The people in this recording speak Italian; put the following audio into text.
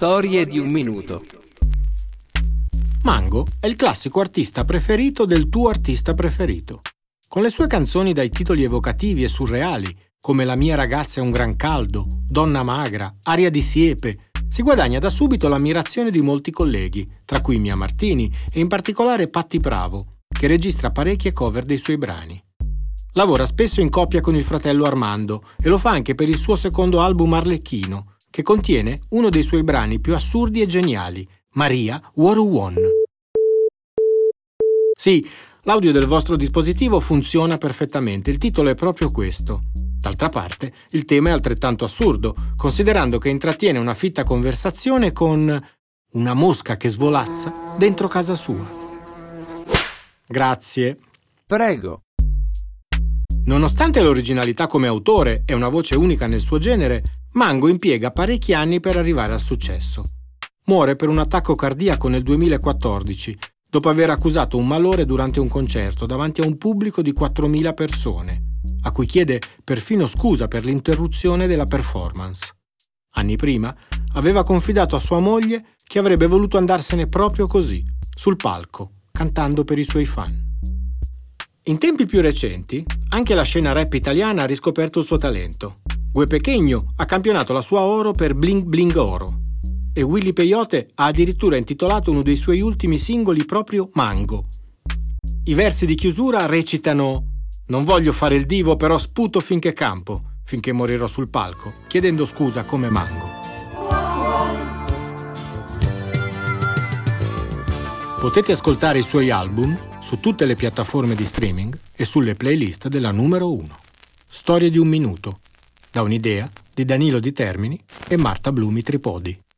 Storie di un minuto. Mango è il classico artista preferito del tuo artista preferito. Con le sue canzoni dai titoli evocativi e surreali, come La mia ragazza è un gran caldo, Donna magra, Aria di siepe, si guadagna da subito l'ammirazione di molti colleghi, tra cui Mia Martini e in particolare Patti Bravo, che registra parecchie cover dei suoi brani. Lavora spesso in coppia con il fratello Armando e lo fa anche per il suo secondo album Arlecchino, che contiene uno dei suoi brani più assurdi e geniali, Maria Waru Won. Sì, l'audio del vostro dispositivo funziona perfettamente, il titolo è proprio questo. D'altra parte, il tema è altrettanto assurdo, considerando che intrattiene una fitta conversazione con una mosca che svolazza dentro casa sua. Grazie. Prego. Nonostante l'originalità come autore e una voce unica nel suo genere, Mango impiega parecchi anni per arrivare al successo. Muore per un attacco cardiaco nel 2014, dopo aver accusato un malore durante un concerto davanti a un pubblico di 4.000 persone, a cui chiede perfino scusa per l'interruzione della performance. Anni prima aveva confidato a sua moglie che avrebbe voluto andarsene proprio così, sul palco, cantando per i suoi fan. In tempi più recenti, anche la scena rap italiana ha riscoperto il suo talento. Gue Pequeño ha campionato la sua oro per Bling Bling Oro e Willy Peyote ha addirittura intitolato uno dei suoi ultimi singoli proprio Mango. I versi di chiusura recitano Non voglio fare il divo, però sputo finché campo, finché morirò sul palco, chiedendo scusa come Mango. Potete ascoltare i suoi album su tutte le piattaforme di streaming e sulle playlist della numero 1. Storie di un minuto, da un'idea di Danilo Di Termini e Marta Blumi Tripodi.